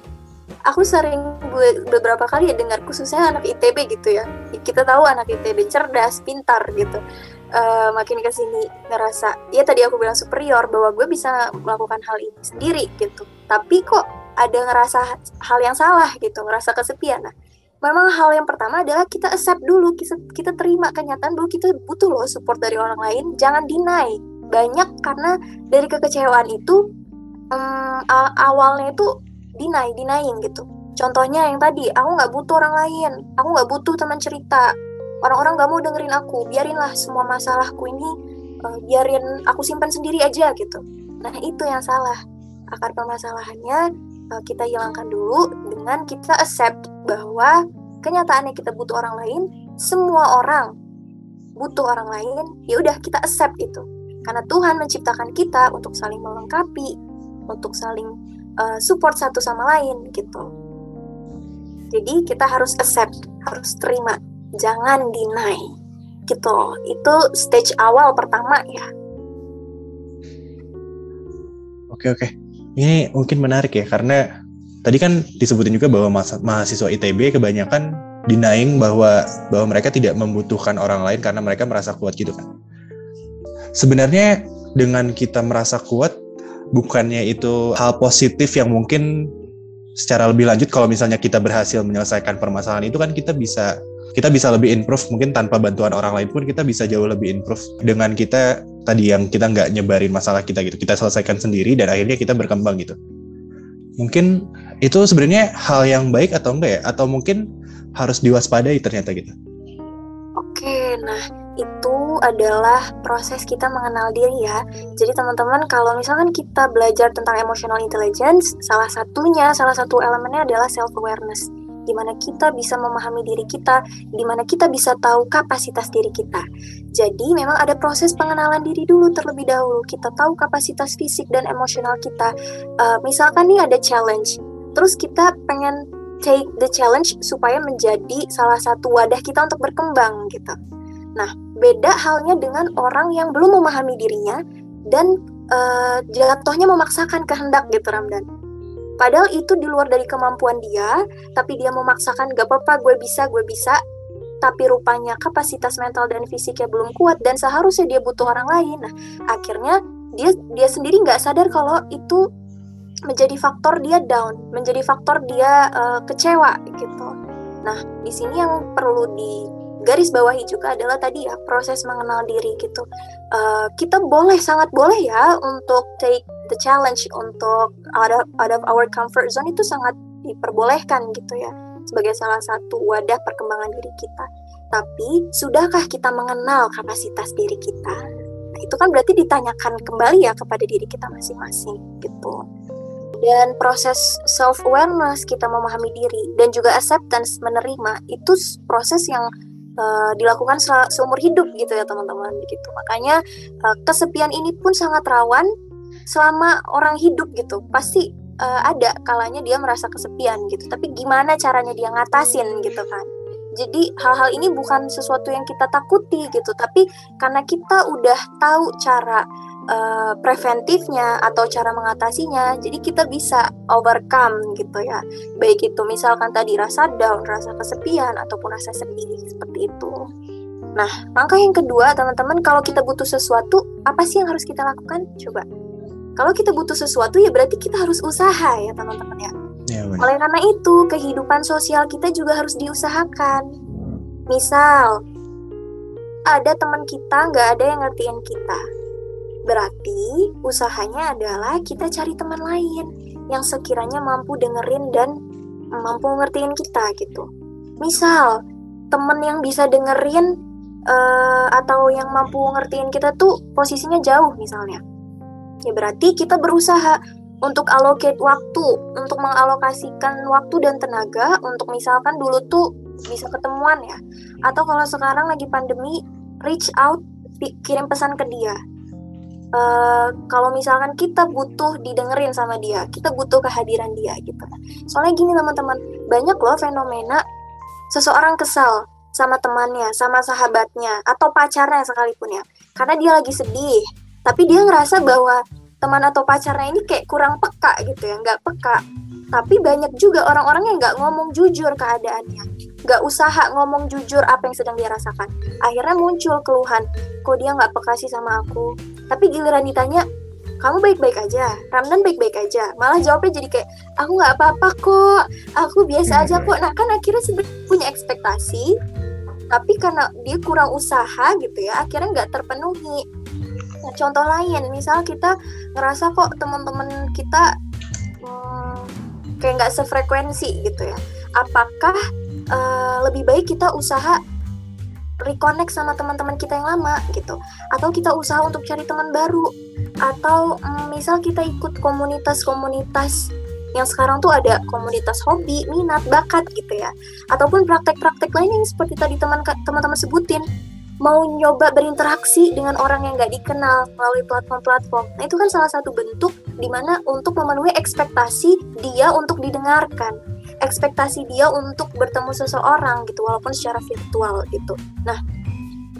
Aku sering gue beberapa kali ya dengar khususnya anak ITB gitu ya. Kita tahu anak ITB cerdas pintar gitu. Uh, makin ke sini ngerasa ya tadi aku bilang superior bahwa gue bisa melakukan hal ini sendiri gitu. Tapi kok ada ngerasa hal yang salah gitu ngerasa kesepian. Nah memang hal yang pertama adalah kita accept dulu kita, kita terima kenyataan bahwa kita butuh loh support dari orang lain jangan deny banyak karena dari kekecewaan itu um, awalnya itu deny denying gitu. Contohnya yang tadi aku nggak butuh orang lain aku nggak butuh teman cerita. Orang-orang nggak mau dengerin aku biarinlah semua masalahku ini uh, biarin aku simpan sendiri aja gitu. Nah itu yang salah. Akar permasalahannya uh, kita hilangkan dulu dengan kita accept bahwa kenyataannya kita butuh orang lain semua orang butuh orang lain ya udah kita accept itu karena Tuhan menciptakan kita untuk saling melengkapi, untuk saling uh, support satu sama lain gitu. Jadi kita harus accept, harus terima, jangan deny. Gitu. Itu stage awal pertama ya. Oke oke. Ini mungkin menarik ya karena tadi kan disebutin juga bahwa mahasiswa ITB kebanyakan denying bahwa bahwa mereka tidak membutuhkan orang lain karena mereka merasa kuat gitu kan sebenarnya dengan kita merasa kuat bukannya itu hal positif yang mungkin secara lebih lanjut kalau misalnya kita berhasil menyelesaikan permasalahan itu kan kita bisa kita bisa lebih improve. Mungkin tanpa bantuan orang lain pun kita bisa jauh lebih improve dengan kita tadi yang kita nggak nyebarin masalah kita gitu. Kita selesaikan sendiri dan akhirnya kita berkembang gitu. Mungkin itu sebenarnya hal yang baik atau enggak ya? Atau mungkin harus diwaspadai ternyata gitu? Oke nah itu adalah proses kita mengenal diri ya. Jadi teman-teman kalau misalkan kita belajar tentang emotional intelligence, salah satunya, salah satu elemennya adalah self awareness. Di mana kita bisa memahami diri kita, di mana kita bisa tahu kapasitas diri kita. Jadi memang ada proses pengenalan diri dulu terlebih dahulu. Kita tahu kapasitas fisik dan emosional kita. Uh, misalkan nih ada challenge, terus kita pengen take the challenge supaya menjadi salah satu wadah kita untuk berkembang gitu. Nah, beda halnya dengan orang yang belum memahami dirinya dan uh, jatuhnya memaksakan kehendak gitu Ramdan. Padahal itu di luar dari kemampuan dia, tapi dia memaksakan gak apa-apa gue bisa, gue bisa. tapi rupanya kapasitas mental dan fisiknya belum kuat dan seharusnya dia butuh orang lain. Nah, akhirnya dia dia sendiri nggak sadar kalau itu menjadi faktor dia down, menjadi faktor dia uh, kecewa gitu. Nah, di sini yang perlu di garis bawahi juga adalah tadi ya proses mengenal diri gitu. Uh, kita boleh sangat boleh ya untuk take the challenge untuk out of, out of our comfort zone itu sangat diperbolehkan gitu ya sebagai salah satu wadah perkembangan diri kita. Tapi sudahkah kita mengenal kapasitas diri kita? Nah, itu kan berarti ditanyakan kembali ya kepada diri kita masing-masing gitu dan proses self awareness kita memahami diri dan juga acceptance menerima itu proses yang uh, dilakukan seumur hidup gitu ya teman-teman gitu. Makanya uh, kesepian ini pun sangat rawan selama orang hidup gitu. Pasti uh, ada kalanya dia merasa kesepian gitu. Tapi gimana caranya dia ngatasin gitu kan? Jadi hal-hal ini bukan sesuatu yang kita takuti gitu. Tapi karena kita udah tahu cara uh, preventifnya atau cara mengatasinya jadi kita bisa overcome gitu ya. Baik itu misalkan tadi rasa down rasa kesepian ataupun rasa sedih seperti itu. Nah langkah yang kedua teman-teman kalau kita butuh sesuatu apa sih yang harus kita lakukan? Coba. Kalau kita butuh sesuatu ya berarti kita harus usaha ya teman-teman ya. Ya, Oleh karena itu, kehidupan sosial kita juga harus diusahakan. Misal, ada teman kita nggak ada yang ngertiin kita. Berarti usahanya adalah kita cari teman lain yang sekiranya mampu dengerin dan mampu ngertiin kita gitu. Misal teman yang bisa dengerin uh, atau yang mampu ngertiin kita tuh posisinya jauh misalnya. Ya berarti kita berusaha untuk allocate waktu, untuk mengalokasikan waktu dan tenaga untuk misalkan dulu tuh bisa ketemuan ya. Atau kalau sekarang lagi pandemi, reach out, kirim pesan ke dia uh, kalau misalkan kita butuh didengerin sama dia, kita butuh kehadiran dia gitu. Soalnya gini teman-teman, banyak loh fenomena seseorang kesal sama temannya, sama sahabatnya, atau pacarnya sekalipun ya. Karena dia lagi sedih, tapi dia ngerasa bahwa teman atau pacarnya ini kayak kurang peka gitu ya, nggak peka. Tapi banyak juga orang-orang yang nggak ngomong jujur keadaannya, nggak usaha ngomong jujur apa yang sedang dia rasakan. Akhirnya muncul keluhan, kok dia nggak peka sih sama aku, tapi giliran ditanya kamu baik-baik aja, Ramdan baik-baik aja. Malah jawabnya jadi kayak, aku nggak apa-apa kok, aku biasa aja kok. Nah kan akhirnya sebenarnya punya ekspektasi, tapi karena dia kurang usaha gitu ya, akhirnya nggak terpenuhi. Nah, contoh lain, misal kita ngerasa kok teman-teman kita hmm, kayak nggak sefrekuensi gitu ya. Apakah uh, lebih baik kita usaha reconnect sama teman-teman kita yang lama gitu. Atau kita usaha untuk cari teman baru. Atau mm, misal kita ikut komunitas-komunitas yang sekarang tuh ada komunitas hobi, minat, bakat gitu ya. Ataupun praktek-praktek lain yang seperti tadi teman-teman sebutin. Mau nyoba berinteraksi dengan orang yang nggak dikenal melalui platform-platform. Nah itu kan salah satu bentuk di mana untuk memenuhi ekspektasi dia untuk didengarkan ekspektasi dia untuk bertemu seseorang gitu walaupun secara virtual gitu. Nah,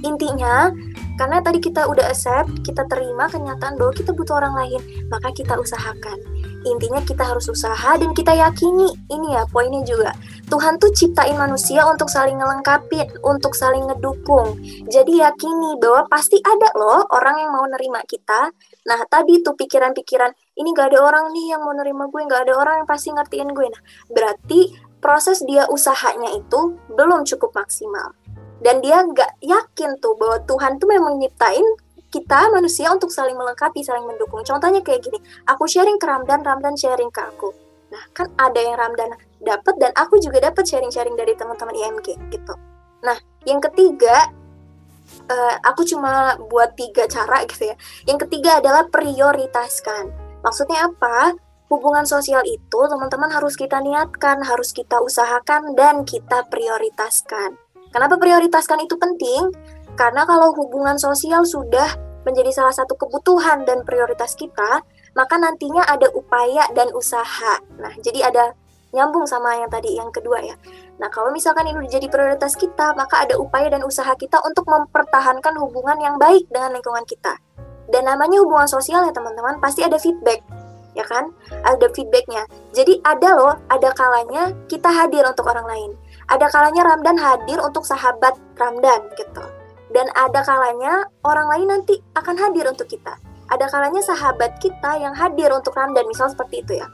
intinya karena tadi kita udah accept, kita terima kenyataan bahwa kita butuh orang lain, maka kita usahakan. Intinya kita harus usaha dan kita yakini, ini ya poinnya juga. Tuhan tuh ciptain manusia untuk saling ngelengkapin, untuk saling ngedukung. Jadi yakini bahwa pasti ada loh orang yang mau nerima kita. Nah tadi tuh pikiran-pikiran, ini gak ada orang nih yang mau nerima gue, gak ada orang yang pasti ngertiin gue. Nah berarti proses dia usahanya itu belum cukup maksimal. Dan dia gak yakin tuh bahwa Tuhan tuh memang nyiptain kita manusia untuk saling melengkapi, saling mendukung. Contohnya kayak gini, aku sharing ke Ramdan, Ramdan sharing ke aku. Nah, kan ada yang Ramdan dapat dan aku juga dapat sharing-sharing dari teman-teman IMG gitu. Nah, yang ketiga, uh, aku cuma buat tiga cara gitu ya. Yang ketiga adalah prioritaskan. Maksudnya apa? Hubungan sosial itu teman-teman harus kita niatkan, harus kita usahakan dan kita prioritaskan. Kenapa prioritaskan itu penting? Karena kalau hubungan sosial sudah menjadi salah satu kebutuhan dan prioritas kita, maka nantinya ada upaya dan usaha. Nah, jadi ada nyambung sama yang tadi yang kedua ya. Nah, kalau misalkan ini jadi prioritas kita, maka ada upaya dan usaha kita untuk mempertahankan hubungan yang baik dengan lingkungan kita. Dan namanya hubungan sosial ya teman-teman, pasti ada feedback ya kan? Ada feedbacknya. Jadi ada loh, ada kalanya kita hadir untuk orang lain. Ada kalanya Ramdan hadir untuk sahabat Ramdan gitu. Dan ada kalanya orang lain nanti akan hadir untuk kita. Ada kalanya sahabat kita yang hadir untuk Ramdan, misal seperti itu ya.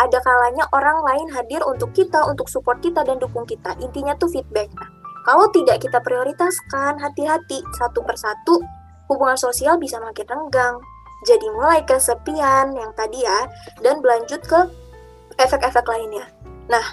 Ada kalanya orang lain hadir untuk kita, untuk support kita dan dukung kita. Intinya tuh feedback. Nah, kalau tidak kita prioritaskan, hati-hati satu persatu, hubungan sosial bisa makin renggang. Jadi mulai kesepian yang tadi ya, dan berlanjut ke efek-efek lainnya. Nah,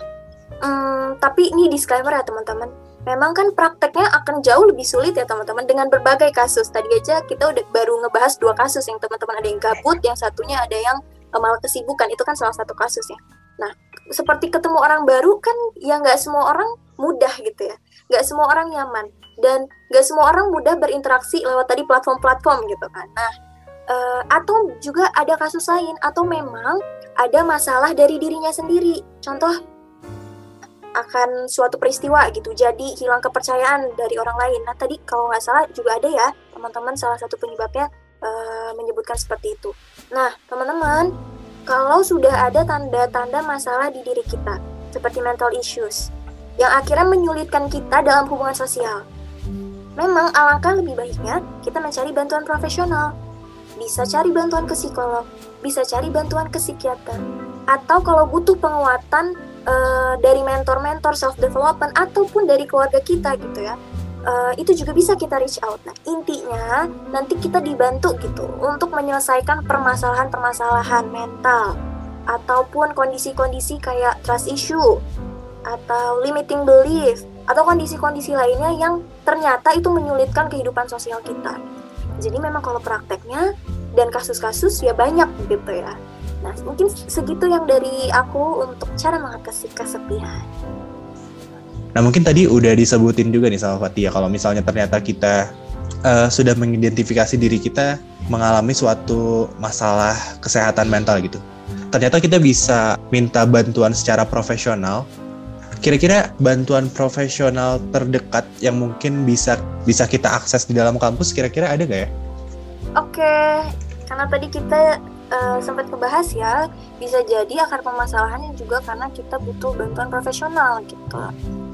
hmm, tapi ini disclaimer ya teman-teman. Memang kan prakteknya akan jauh lebih sulit ya teman-teman dengan berbagai kasus. Tadi aja kita udah baru ngebahas dua kasus yang teman-teman ada yang gabut, yang satunya ada yang uh, malah kesibukan. Itu kan salah satu kasus ya. Nah, seperti ketemu orang baru kan ya nggak semua orang mudah gitu ya. Nggak semua orang nyaman. Dan nggak semua orang mudah berinteraksi lewat tadi platform-platform gitu kan. Nah, uh, atau juga ada kasus lain atau memang ada masalah dari dirinya sendiri. Contoh akan suatu peristiwa gitu jadi hilang kepercayaan dari orang lain nah tadi kalau nggak salah juga ada ya teman-teman salah satu penyebabnya uh, menyebutkan seperti itu nah teman-teman kalau sudah ada tanda-tanda masalah di diri kita seperti mental issues yang akhirnya menyulitkan kita dalam hubungan sosial. Memang alangkah lebih baiknya kita mencari bantuan profesional. Bisa cari bantuan ke psikolog bisa cari bantuan ke psikiater atau kalau butuh penguatan uh, dari mentor-mentor self development ataupun dari keluarga kita gitu ya. Uh, itu juga bisa kita reach out. Nah, intinya nanti kita dibantu gitu untuk menyelesaikan permasalahan-permasalahan mental ataupun kondisi-kondisi kayak trust issue atau limiting belief atau kondisi-kondisi lainnya yang ternyata itu menyulitkan kehidupan sosial kita. Jadi memang kalau prakteknya dan kasus-kasus ya banyak gitu ya. Nah, mungkin segitu yang dari aku untuk cara mengatasi kesepian. Nah, mungkin tadi udah disebutin juga nih sama Fatia kalau misalnya ternyata kita uh, sudah mengidentifikasi diri kita mengalami suatu masalah kesehatan mental gitu. Ternyata kita bisa minta bantuan secara profesional. Kira-kira bantuan profesional terdekat yang mungkin bisa bisa kita akses di dalam kampus kira-kira ada gak ya? Oke, karena tadi kita uh, sempat kebahas ya bisa jadi akar permasalahannya juga karena kita butuh bantuan profesional gitu.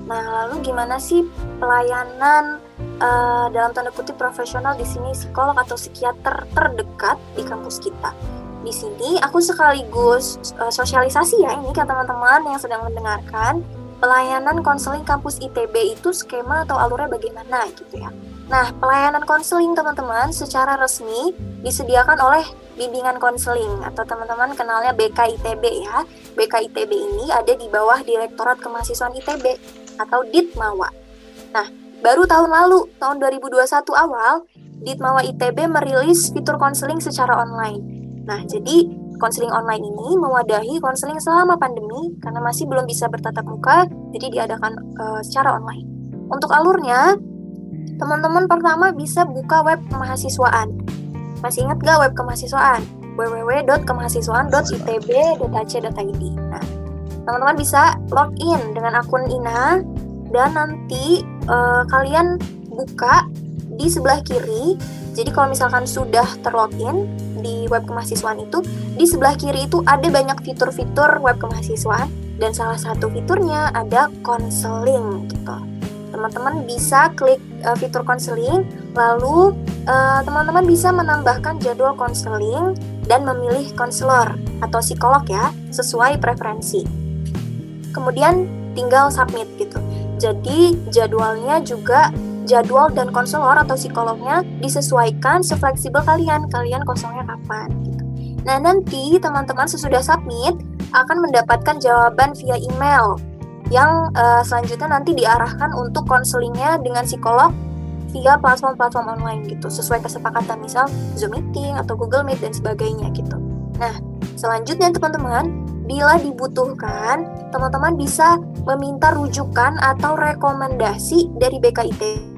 Nah lalu gimana sih pelayanan uh, dalam tanda kutip profesional di sini psikolog atau psikiater terdekat di kampus kita? Di sini aku sekaligus uh, sosialisasi ya ini ke teman-teman yang sedang mendengarkan pelayanan konseling kampus ITB itu skema atau alurnya bagaimana gitu ya. Nah, pelayanan konseling teman-teman secara resmi disediakan oleh bimbingan konseling atau teman-teman kenalnya BKITB ya. BKITB ini ada di bawah Direktorat Kemahasiswaan ITB atau Ditmawa. Nah, baru tahun lalu, tahun 2021 awal, Ditmawa ITB merilis fitur konseling secara online. Nah, jadi konseling online ini mewadahi konseling selama pandemi karena masih belum bisa bertatap muka, jadi diadakan uh, secara online. Untuk alurnya, teman-teman pertama bisa buka web kemahasiswaan. Masih ingat gak web kemahasiswaan? www.kemahasiswaan.itb.ac.id Nah, teman-teman bisa login dengan akun INA dan nanti uh, kalian buka di sebelah kiri. Jadi kalau misalkan sudah terlogin di web kemahasiswaan itu, di sebelah kiri itu ada banyak fitur-fitur web kemahasiswaan dan salah satu fiturnya ada konseling gitu teman-teman bisa klik uh, fitur konseling, lalu eh, teman-teman uh, bisa menambahkan jadwal konseling dan memilih konselor atau psikolog ya, sesuai preferensi. Kemudian tinggal submit gitu. Jadi jadwalnya juga jadwal dan konselor atau psikolognya disesuaikan sefleksibel kalian, kalian kosongnya kapan gitu. Nah, nanti teman-teman sesudah submit akan mendapatkan jawaban via email yang uh, selanjutnya nanti diarahkan untuk konselingnya dengan psikolog via platform-platform online gitu sesuai kesepakatan misal Zoom meeting atau Google Meet dan sebagainya gitu. Nah, selanjutnya teman-teman, bila dibutuhkan, teman-teman bisa meminta rujukan atau rekomendasi dari BKIT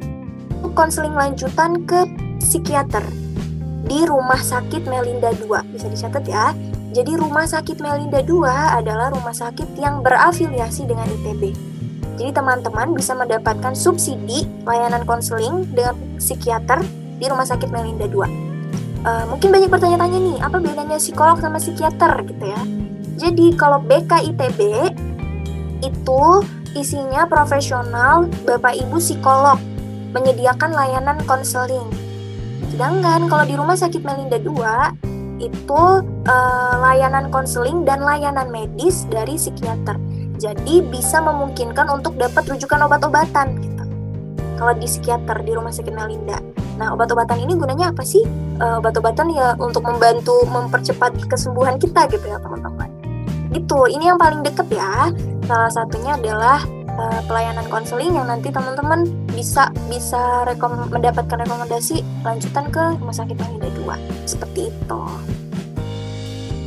konseling lanjutan ke psikiater di Rumah Sakit Melinda 2. Bisa dicatat ya. Jadi Rumah Sakit Melinda 2 adalah rumah sakit yang berafiliasi dengan ITB. Jadi teman-teman bisa mendapatkan subsidi layanan konseling dengan psikiater di Rumah Sakit Melinda 2. Uh, eh, mungkin banyak pertanyaan-tanya nih, apa bedanya psikolog sama psikiater gitu ya? Jadi kalau BK ITB itu isinya profesional, Bapak Ibu psikolog, menyediakan layanan konseling. Sedangkan kalau di Rumah Sakit Melinda 2 itu uh, layanan konseling dan layanan medis dari psikiater. Jadi bisa memungkinkan untuk dapat rujukan obat-obatan gitu. Kalau di psikiater di Rumah Sakit Melinda. Nah, obat-obatan ini gunanya apa sih? Uh, obat-obatan ya untuk membantu mempercepat kesembuhan kita gitu ya, teman-teman. Itu, ini yang paling deket ya. Salah satunya adalah uh, pelayanan konseling yang nanti teman-teman bisa bisa rekom mendapatkan rekomendasi lanjutan ke Rumah Sakit Melinda 2. Seperti itu.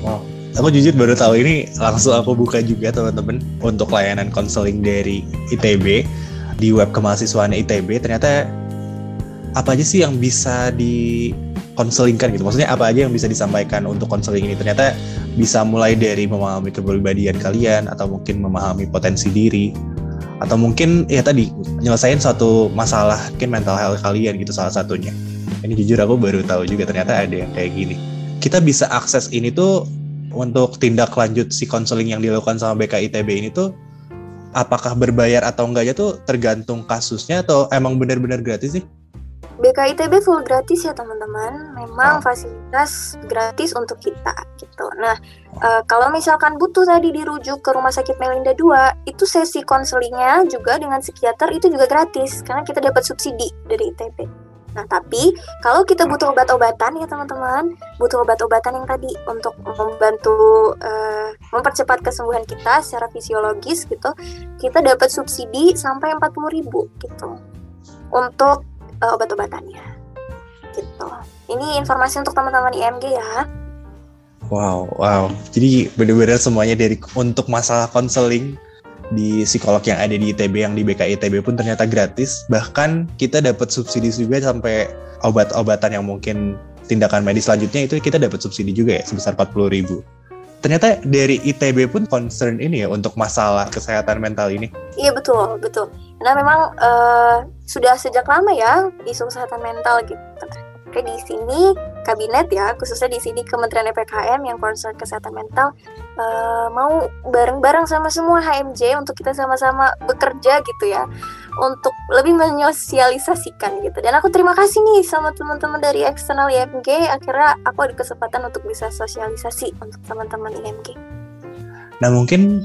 Wow, aku jujur baru tahu ini langsung aku buka juga teman-teman untuk layanan konseling dari ITB di web kemahasiswaan ITB ternyata apa aja sih yang bisa di konselingkan gitu? Maksudnya apa aja yang bisa disampaikan untuk konseling ini? Ternyata bisa mulai dari memahami kepribadian kalian atau mungkin memahami potensi diri atau mungkin ya tadi nyelesain suatu masalah mungkin mental health kalian gitu salah satunya ini jujur aku baru tahu juga ternyata ada yang kayak gini kita bisa akses ini tuh untuk tindak lanjut si konseling yang dilakukan sama BKITB ini tuh apakah berbayar atau enggaknya tuh tergantung kasusnya atau emang benar-benar gratis sih? BKITB full gratis ya teman-teman. Memang fasilitas gratis untuk kita gitu. Nah, uh, kalau misalkan butuh tadi dirujuk ke Rumah Sakit Melinda 2, itu sesi konselingnya juga dengan psikiater itu juga gratis karena kita dapat subsidi dari ITB. Nah, tapi kalau kita butuh obat-obatan ya teman-teman, butuh obat-obatan yang tadi untuk membantu uh, mempercepat kesembuhan kita secara fisiologis gitu, kita dapat subsidi sampai 40.000 gitu. Untuk uh, obat-obatannya. Gitu. Ini informasi untuk teman-teman IMG ya. Wow, wow. Jadi benar-benar semuanya dari untuk masalah konseling di psikolog yang ada di ITB yang di BKI ITB pun ternyata gratis. Bahkan kita dapat subsidi juga sampai obat-obatan yang mungkin tindakan medis selanjutnya itu kita dapat subsidi juga ya sebesar 40 ribu. Ternyata dari ITB pun concern ini ya untuk masalah kesehatan mental ini. Iya betul, betul. Nah memang uh, sudah sejak lama ya isu kesehatan mental gitu. Oke di sini kabinet ya khususnya di sini Kementerian EPKM yang concern kesehatan mental uh, mau bareng-bareng sama semua HMJ untuk kita sama-sama bekerja gitu ya untuk lebih menyosialisasikan gitu dan aku terima kasih nih sama teman-teman dari eksternal IMG akhirnya aku ada kesempatan untuk bisa sosialisasi untuk teman-teman IMG. Nah mungkin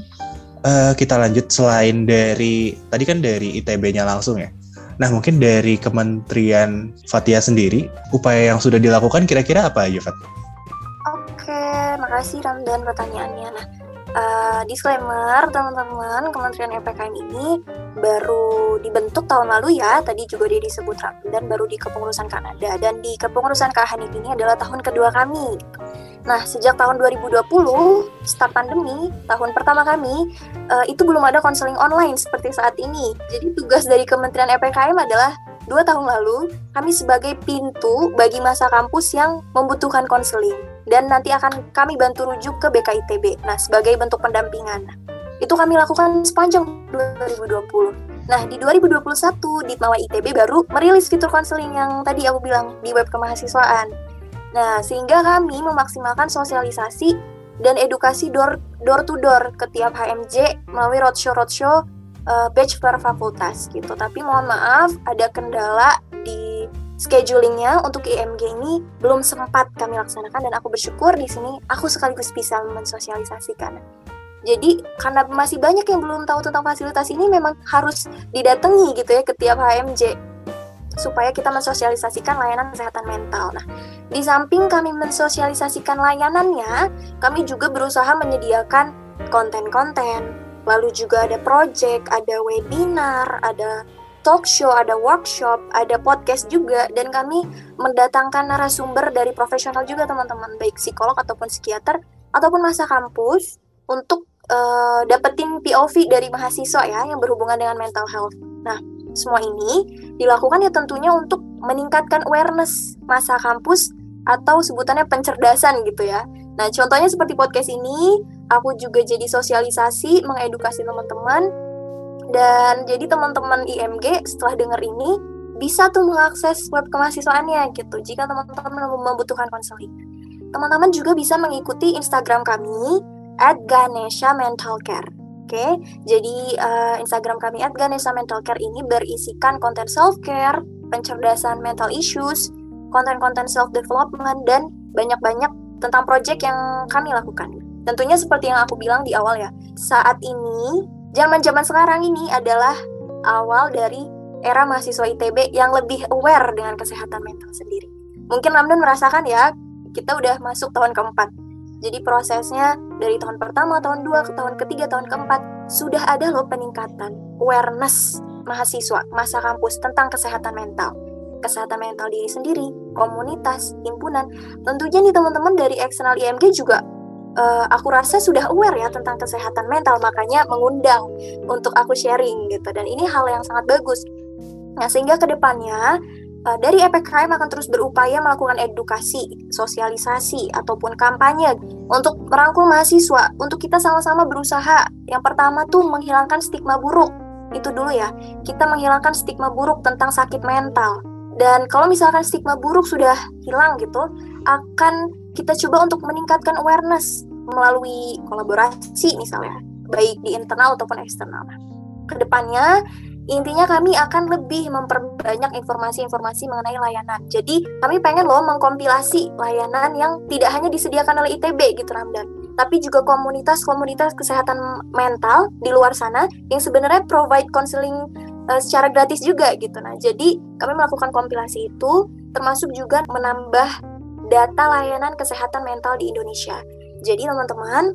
uh, kita lanjut selain dari tadi kan dari ITB-nya langsung ya Nah, mungkin dari Kementerian Fatia sendiri, upaya yang sudah dilakukan kira-kira apa aja, Fat? Oke, makasih Ramdan pertanyaannya. Nah, uh, disclaimer teman-teman, Kementerian EPKM ini baru dibentuk tahun lalu ya, tadi juga dia disebut Ramdan baru di kepengurusan Kanada dan di kepengurusan Kak Hanif ini adalah tahun kedua kami. Nah, sejak tahun 2020, start pandemi, tahun pertama kami, uh, itu belum ada konseling online seperti saat ini. Jadi tugas dari Kementerian EPKM adalah dua tahun lalu, kami sebagai pintu bagi masa kampus yang membutuhkan konseling. Dan nanti akan kami bantu rujuk ke BKITB, nah sebagai bentuk pendampingan. Itu kami lakukan sepanjang 2020. Nah, di 2021, Ditmawa ITB baru merilis fitur konseling yang tadi aku bilang di web kemahasiswaan. Nah, sehingga kami memaksimalkan sosialisasi dan edukasi door, door to door ke tiap HMJ melalui roadshow roadshow uh, batch per fakultas gitu. Tapi mohon maaf ada kendala di schedulingnya untuk IMG ini belum sempat kami laksanakan dan aku bersyukur di sini aku sekaligus bisa mensosialisasikan. Jadi karena masih banyak yang belum tahu tentang fasilitas ini memang harus didatangi gitu ya ke tiap HMJ supaya kita mensosialisasikan layanan kesehatan mental. Nah, di samping kami mensosialisasikan layanannya, kami juga berusaha menyediakan konten-konten, lalu juga ada project, ada webinar, ada talk show, ada workshop, ada podcast juga, dan kami mendatangkan narasumber dari profesional juga teman-teman, baik psikolog ataupun psikiater, ataupun masa kampus, untuk uh, dapetin POV dari mahasiswa ya, yang berhubungan dengan mental health. Nah, semua ini dilakukan ya tentunya untuk meningkatkan awareness masa kampus atau sebutannya pencerdasan gitu ya. Nah, contohnya seperti podcast ini, aku juga jadi sosialisasi, mengedukasi teman-teman, dan jadi teman-teman IMG setelah dengar ini, bisa tuh mengakses web kemahasiswaannya gitu, jika teman-teman membutuhkan konseling. Teman-teman juga bisa mengikuti Instagram kami, at Mental Care. Oke, jadi uh, Instagram kami at Mental Care ini berisikan konten self care, pencerdasan mental issues, konten-konten self development dan banyak-banyak tentang project yang kami lakukan. Tentunya seperti yang aku bilang di awal ya, saat ini zaman-zaman sekarang ini adalah awal dari era mahasiswa ITB yang lebih aware dengan kesehatan mental sendiri. Mungkin Ramdan merasakan ya, kita udah masuk tahun keempat. Jadi prosesnya dari tahun pertama, tahun dua, ke tahun ketiga, tahun keempat, sudah ada loh peningkatan awareness mahasiswa masa kampus tentang kesehatan mental. Kesehatan mental diri sendiri, komunitas, himpunan. Tentunya nih teman-teman dari eksternal IMG juga uh, aku rasa sudah aware ya tentang kesehatan mental, makanya mengundang untuk aku sharing gitu. Dan ini hal yang sangat bagus. Nah, sehingga ke depannya uh, dari EPKM akan terus berupaya melakukan edukasi, sosialisasi, ataupun kampanye untuk merangkul mahasiswa, untuk kita sama-sama berusaha. Yang pertama tuh menghilangkan stigma buruk. Itu dulu ya, kita menghilangkan stigma buruk tentang sakit mental. Dan kalau misalkan stigma buruk sudah hilang gitu, akan kita coba untuk meningkatkan awareness melalui kolaborasi misalnya, baik di internal ataupun eksternal. Ke depannya, Intinya kami akan lebih memperbanyak informasi-informasi mengenai layanan. Jadi kami pengen loh mengkompilasi layanan yang tidak hanya disediakan oleh ITB gitu Ramdan, tapi juga komunitas-komunitas kesehatan mental di luar sana yang sebenarnya provide counseling uh, secara gratis juga gitu. Nah, jadi kami melakukan kompilasi itu termasuk juga menambah data layanan kesehatan mental di Indonesia. Jadi teman-teman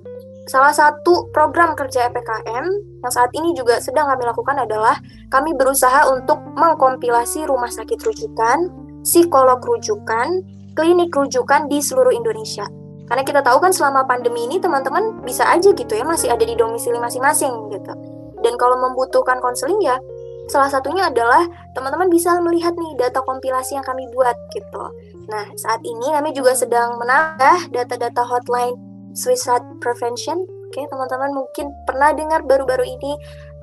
Salah satu program kerja EPKM yang saat ini juga sedang kami lakukan adalah kami berusaha untuk mengkompilasi rumah sakit rujukan, psikolog rujukan, klinik rujukan di seluruh Indonesia. Karena kita tahu kan selama pandemi ini teman-teman bisa aja gitu ya masih ada di domisili masing-masing gitu. Dan kalau membutuhkan konseling ya salah satunya adalah teman-teman bisa melihat nih data kompilasi yang kami buat gitu. Nah, saat ini kami juga sedang menambah data-data hotline suicide prevention. Oke, teman-teman mungkin pernah dengar baru-baru ini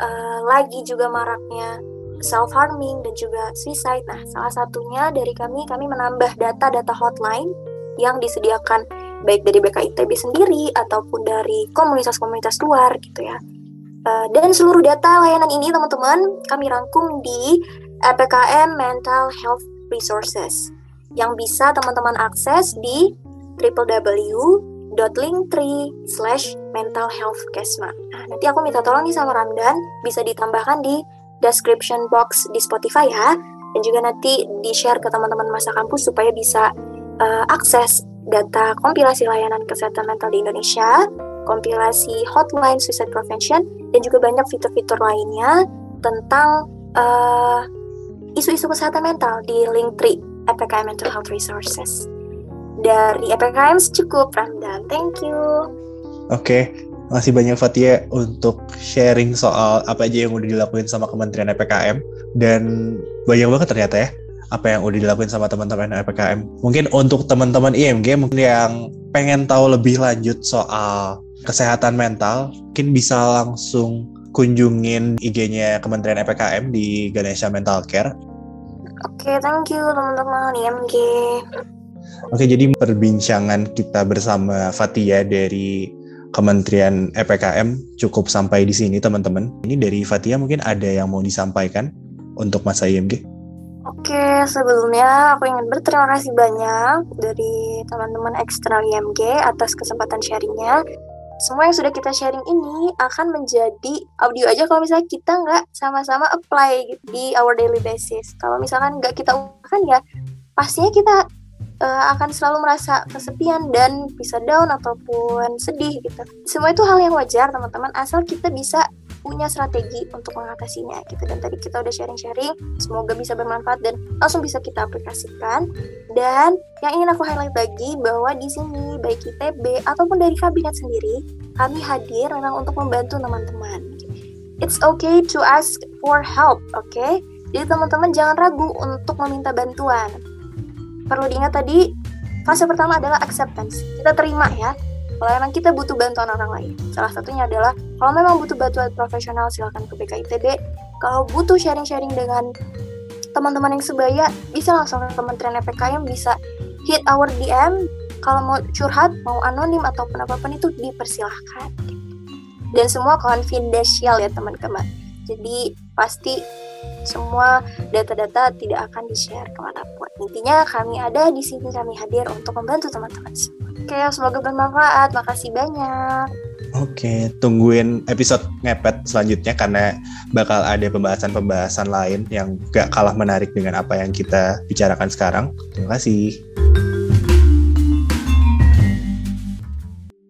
uh, lagi juga maraknya self harming dan juga suicide. Nah, salah satunya dari kami kami menambah data-data hotline yang disediakan baik dari BKITB sendiri ataupun dari komunitas-komunitas luar gitu ya. Uh, dan seluruh data layanan ini teman-teman kami rangkum di EPKM Mental Health Resources yang bisa teman-teman akses di www linktree slash mental health kesma. Nah, nanti aku minta tolong nih sama Ramdan, bisa ditambahkan di description box di Spotify ya, dan juga nanti di-share ke teman-teman masa kampus supaya bisa uh, akses data kompilasi layanan kesehatan mental di Indonesia, kompilasi hotline suicide prevention, dan juga banyak fitur-fitur lainnya tentang uh, isu-isu kesehatan mental di Linktree EPKM Mental Health Resources dari EPKM cukup Ramdan. Thank you. Oke, okay. Masih banyak Fatia untuk sharing soal apa aja yang udah dilakuin sama Kementerian EPKM dan banyak banget ternyata ya apa yang udah dilakuin sama teman-teman EPKM. Mungkin untuk teman-teman IMG mungkin yang pengen tahu lebih lanjut soal kesehatan mental, mungkin bisa langsung kunjungin IG-nya Kementerian EPKM di Ganesha Mental Care. Oke, okay, thank you teman-teman IMG. Oke, jadi perbincangan kita bersama Fatia dari Kementerian EPKM cukup sampai di sini teman-teman. Ini dari Fatia mungkin ada yang mau disampaikan untuk masa IMG? Oke, sebelumnya aku ingin berterima kasih banyak dari teman-teman eksternal IMG atas kesempatan sharingnya. Semua yang sudah kita sharing ini akan menjadi audio aja kalau misalnya kita nggak sama-sama apply di our daily basis. Kalau misalkan nggak kita ungkapkan ya pastinya kita uh, akan selalu merasa kesepian dan bisa down ataupun sedih gitu. Semua itu hal yang wajar teman-teman asal kita bisa punya strategi untuk mengatasinya gitu dan tadi kita udah sharing-sharing semoga bisa bermanfaat dan langsung bisa kita aplikasikan dan yang ingin aku highlight lagi bahwa di sini baik ITB ataupun dari kabinet sendiri kami hadir memang untuk membantu teman-teman it's okay to ask for help oke okay? jadi teman-teman jangan ragu untuk meminta bantuan perlu diingat tadi fase pertama adalah acceptance. Kita terima ya. Memang kita butuh bantuan orang lain. Salah satunya adalah kalau memang butuh bantuan profesional silakan ke BKITB. Kalau butuh sharing-sharing dengan teman-teman yang sebaya bisa langsung ke Kementerian EPKM bisa hit our DM kalau mau curhat mau anonim ataupun apa pun itu dipersilahkan dan semua confidential ya teman-teman. Jadi pasti semua data-data tidak akan di-share ke mana pun. Intinya kami ada di sini, kami hadir untuk membantu teman-teman semua. Oke, semoga bermanfaat. Makasih banyak. Oke, tungguin episode ngepet selanjutnya karena bakal ada pembahasan-pembahasan lain yang gak kalah menarik dengan apa yang kita bicarakan sekarang. Terima kasih.